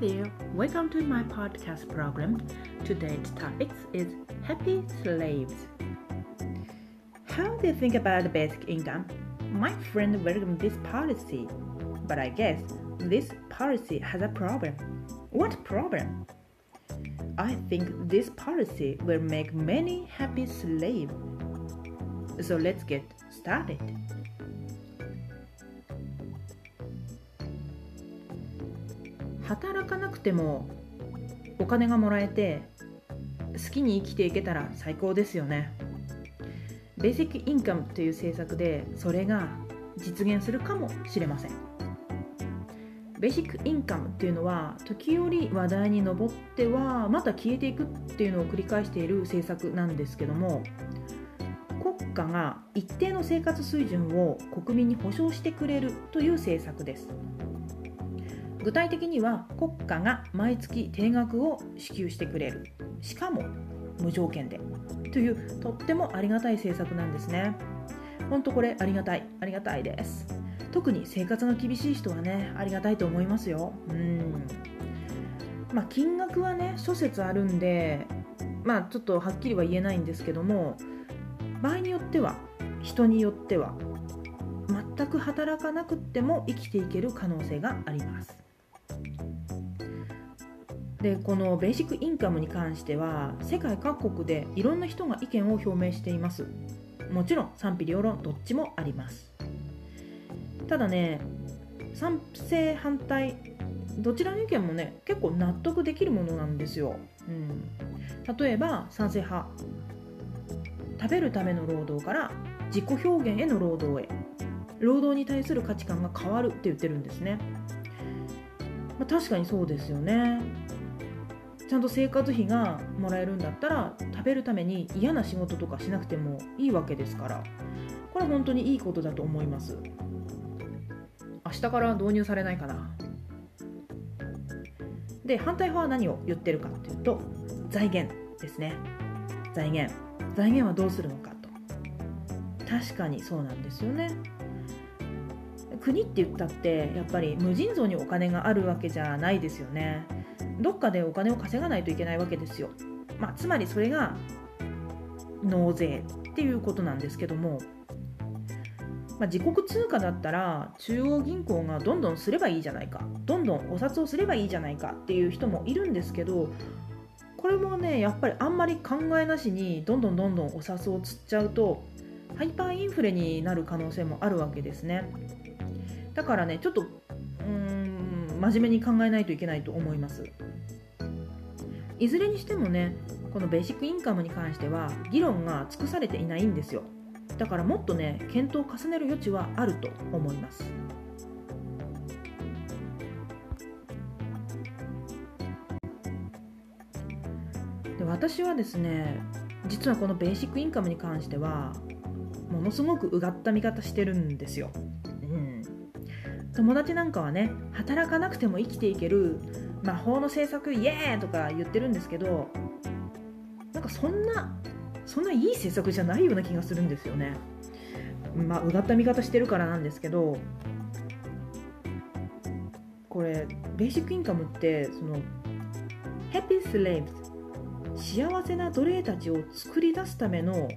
There, welcome to my podcast program. Today's topic is Happy Slaves. How do you think about basic income? My friend welcomed this policy, but I guess this policy has a problem. What problem? I think this policy will make many happy slaves. So let's get started. 働かなくてもお金がもらえて好きに生きていけたら最高ですよね。ベーシックインカムという政策でそれが実現するかもしれません。ベーシックインカムっていうのは時折話題に上ってはまた消えていくっていうのを繰り返している政策なんですけども国家が一定の生活水準を国民に保障してくれるという政策です具体的には国家が毎月定額を支給してくれる。しかも無条件で。というとってもありがたい政策なんですね。本当これありがたい。ありがたいです。特に生活が厳しい人はねありがたいと思いますよ。うん。まあ金額はね諸説あるんでまあちょっとはっきりは言えないんですけども場合によっては人によっては全く働かなくっても生きていける可能性があります。でこのベーシックインカムに関しては世界各国でいろんな人が意見を表明しています。もちろん賛否両論どっちもあります。ただね賛成反対どちらの意見もね結構納得できるものなんですよ、うん、例えば賛成派。食べるための労働から自己表現への労働へ。労働に対する価値観が変わるって言ってるんですね、まあ、確かにそうですよね。ちゃんと生活費がもらえるんだったら食べるために嫌な仕事とかしなくてもいいわけですから。これ本当にいいことだと思います。明日から導入されないかな。で反対派は何を言ってるかっていうと財源ですね。財源。財源はどうするのかと。確かにそうなんですよね。国って言ったってやっぱり無尽蔵にお金があるわけじゃないですよね。どっかでお金を稼がないといけないわけですよ。まあ、つまりそれが納税っていうことなんですけども、まあ、自国通貨だったら中央銀行がどんどんすればいいじゃないかどんどんお札をすればいいじゃないかっていう人もいるんですけどこれもねやっぱりあんまり考えなしにどんどんどんどんお札を釣っちゃうとハイパーインフレになる可能性もあるわけですねだからねちょっと真面目に考えないといけないと思います。いずれにしてもねこのベーシックインカムに関しては議論が尽くされていないんですよ。だからもっとね検討を重ねる余地はあると思います。で私はですね実はこのベーシックインカムに関してはものすごくうがった見方してるんですよ、友達なんかはね働かなくても生きていける魔法の政策イエーイとか言ってるんですけどなんかそんなそんないい政策じゃないような気がするんですよねまあうがった見方してるからなんですけどこれベーシックインカムってそのハッピースレイブ幸せな奴隷たちを作り出すための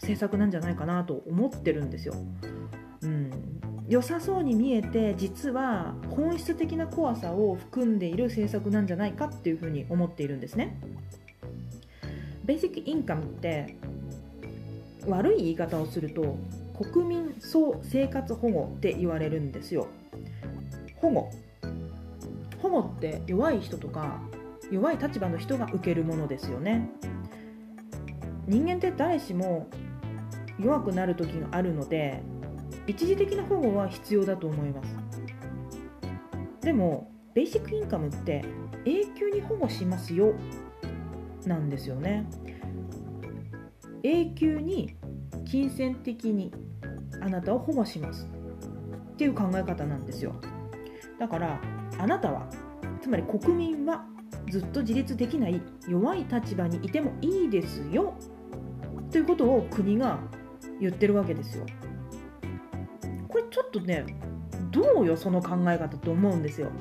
政策なんじゃないかなと思ってるんですよ。良さそうに見えて実は本質的な怖さを含んでいる政策なんじゃないかっていうふうに思っているんですね。ベーシックインカムって悪い言い方をすると国民総生活保護って言われるんですよ。保護保護って弱い人とか弱い立場の人が受けるものですよね。人間って誰しも弱くなる時があるので一時的な保護は必要だと思います。でもベーシックインカムって永久に保護しますよなんですよね。永久に金銭的にあなたを保護します。っていう考え方なんですよ。だからあなたはつまり国民はずっと自立できない弱い立場にいてもいいですよ。ということを国が言ってるわけですよ。ちょっとねどうよその考え方と思うんですよ。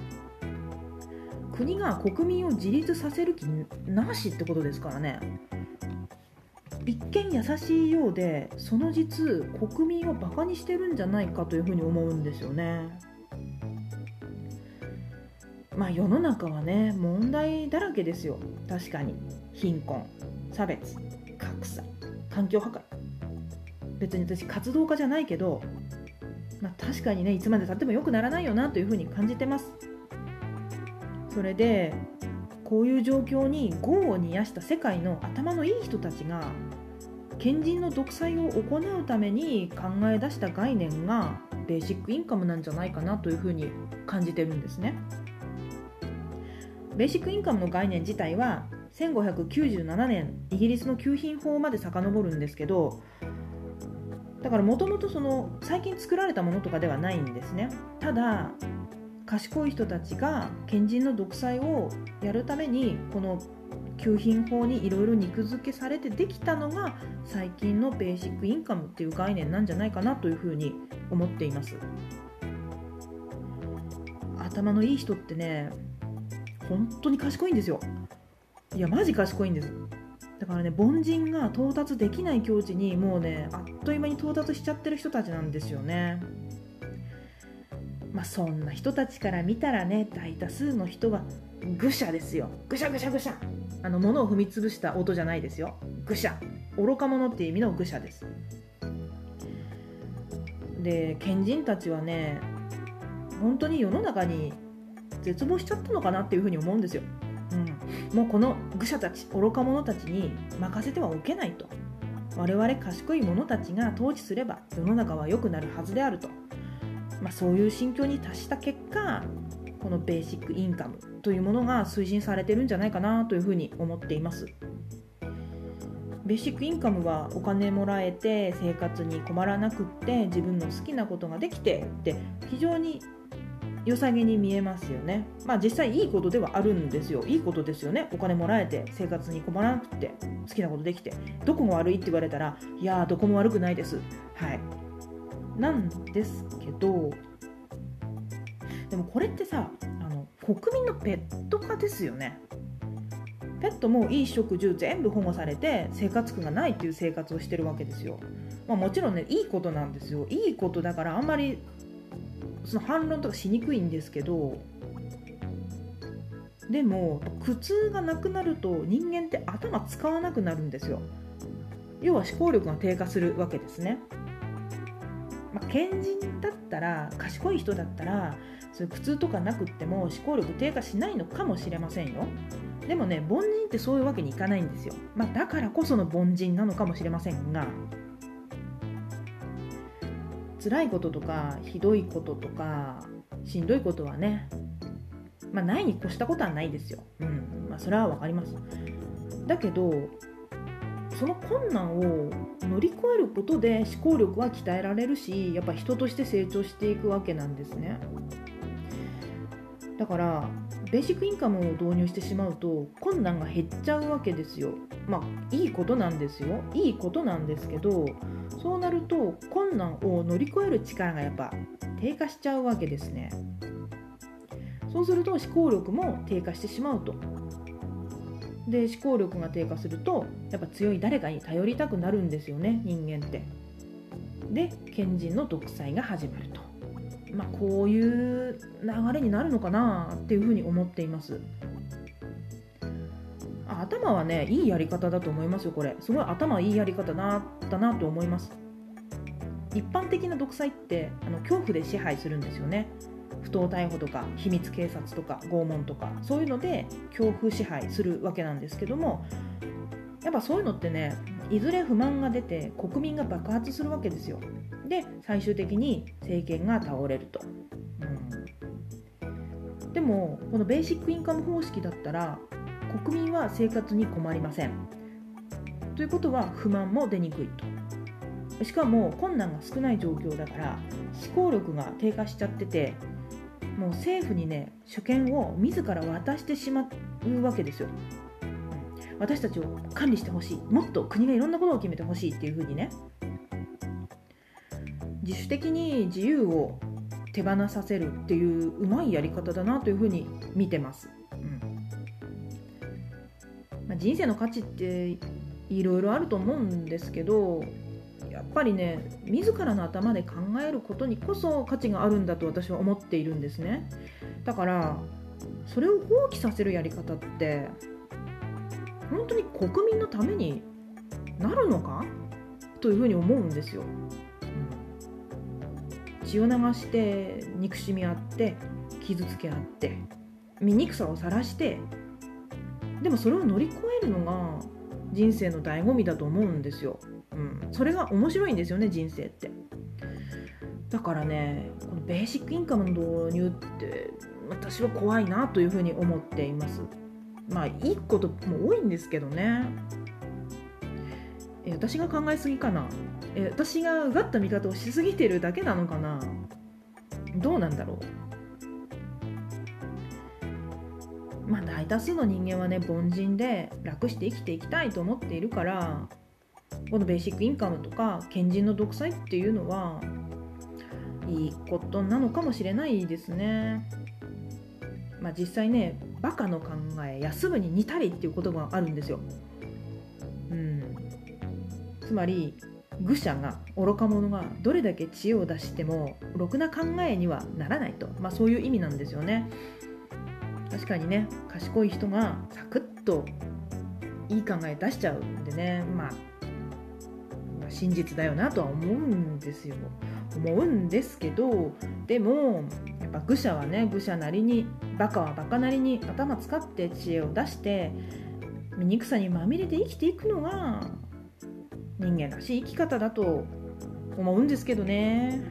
国が国民を自立させる気なしってことですからね。一見優しいようでその実国民をバカにしてるんじゃないかというふうに思うんですよね。まあ世の中はね問題だらけですよ。確かに。貧困。差別。格差。環境破壊。別に私活動家じゃないけど、まあ、確かにねいつまでたっても良くならないよなというふうに感じてますそれでこういう状況に業を煮やした世界の頭のいい人たちが賢人の独裁を行うために考え出した概念がベーシックインカムなんじゃないかなというふうに感じてるんですね。ベーシックインカムの概念自体は1597年イギリスの給品法まで遡るんですけどだからもともとその最近作られたものとかではないんですね。ただ賢い人たちが賢人の独裁をやるためにこの給品法にいろいろ肉付けされてできたのが最近のベーシックインカムっていう概念なんじゃないかなというふうに思っています。頭のいい人ってね本当に賢いんですよ。いやマジ賢いんです。だからね凡人が到達できない境地にもうねあっという間に到達しちゃってる人たちなんですよね。まあそんな人たちから見たらね大多数の人は愚者ですよ。愚者愚者愚者。あの物を踏み潰した音じゃないですよ。愚者。愚か者っていう意味の愚者です。で賢人たちはね本当に世の中に絶望しちゃったのかなっていうふうに思うんですよ、もうこの愚者たち愚か者たちに任せてはおけないと。我々賢い者たちが統治すれば世の中は良くなるはずであると、まあ、そういう心境に達した結果このベーシックインカムというものが推進されてるんじゃないかなというふうに思っています。ベーシックインカムはお金もらえて生活に困らなくって自分の好きなことができてって非常に良さげに見えますよね。まあ実際いいことではあるんですよ。いいことですよね。お金もらえて生活に困らなくて好きなことできてどこが悪いって言われたらいやどこも悪くないです。はい。なんですけどでもこれってさあの国民のペット化ですよね。ペットもいい食住全部保護されて生活苦がないっていう生活をしてるわけですよ、まあ、もちろんねいいことなんですよ。いいことだからあんまりその反論とかしにくいんですけどでも苦痛がなくなると人間って頭使わなくなるんですよ。要は思考力が低下するわけですね、まあ、賢人だったら賢い人だったらそういう苦痛とかなくっても思考力低下しないのかもしれませんよ。でもね凡人ってそういうわけにいかないんですよ、まあ、だからこその凡人なのかもしれませんが辛いこととかひどいこととかしんどいことはねまあないに越したことはないですよ。うん。まあそれは分かります。だけどその困難を乗り越えることで思考力は鍛えられるしやっぱ人として成長していくわけなんですね。だからベーシックインカムを導入してしまうと困難が減っちゃうわけですよ。まあいいことなんですよ。いいことなんですけどそうなると困難を乗り越える力がやっぱ低下しちゃうわけですね。そうすると思考力も低下してしまうと。で思考力が低下するとやっぱ強い誰かに頼りたくなるんですよね人間って。で賢人の独裁が始まるまあこういう流れになるのかなっていうふうに思っています。頭はねいいやり方だと思いますよこれ。すごい頭いいやり方だなと思います。一般的な独裁ってあの恐怖で支配するんですよね。不当逮捕とか秘密警察とか拷問とかそういうので恐怖支配するわけなんですけどもやっぱそういうのってねいずれ不満が出て国民が爆発するわけですよ。で最終的に政権が倒れると、うん、でもこのベーシックインカム方式だったら国民は生活に困りません。ということは不満も出にくいと。しかも困難が少ない状況だから思考力が低下しちゃっててもう政府にね主権を自ら渡してしまうわけですよ。私たちを管理してほしい。もっと国がいろんなことを決めてほしいっていうふうにね。自主的に自由を手放させるっていううまいやり方だなというふうに見てます、うん、人生の価値っていろいろあると思うんですけどやっぱりね自らの頭で考えることにこそ価値があるんだと私は思っているんですね。だからそれを放棄させるやり方って本当に国民のためになるのか？というふうに思うんですよ、血を流して憎しみ合って傷つけ合って醜さを晒してでもそれを乗り越えるのが人生の醍醐味だと思うんですよ、うん、それが面白いんですよね人生って。だからねこのベーシックインカムの導入って私は怖いなというふうに思っています。まあいいことも多いんですけどね。え私が考えすぎかな。え私がうがった見方をしすぎてるだけなのかな。どうなんだろう。まあ大多数の人間はね凡人で楽して生きていきたいと思っているからこのベーシックインカムとか賢人の独裁っていうのはいいことなのかもしれないですね。まあ、実際ねバカの考え休むに似たりっていう言葉があるんですよ。うん、つまり愚者が愚か者がどれだけ知恵を出してもろくな考えにはならないと、まあ、そういう意味なんですよね。確かにね賢い人がサクッといい考え出しちゃうんでね、まあ、真実だよなとは思うんですよ。思うんですけどでもやっぱ愚者はね愚者なりにバカはバカなりに頭使って知恵を出して醜さにまみれて生きていくのが人間らしい生き方だと思うんですけどね。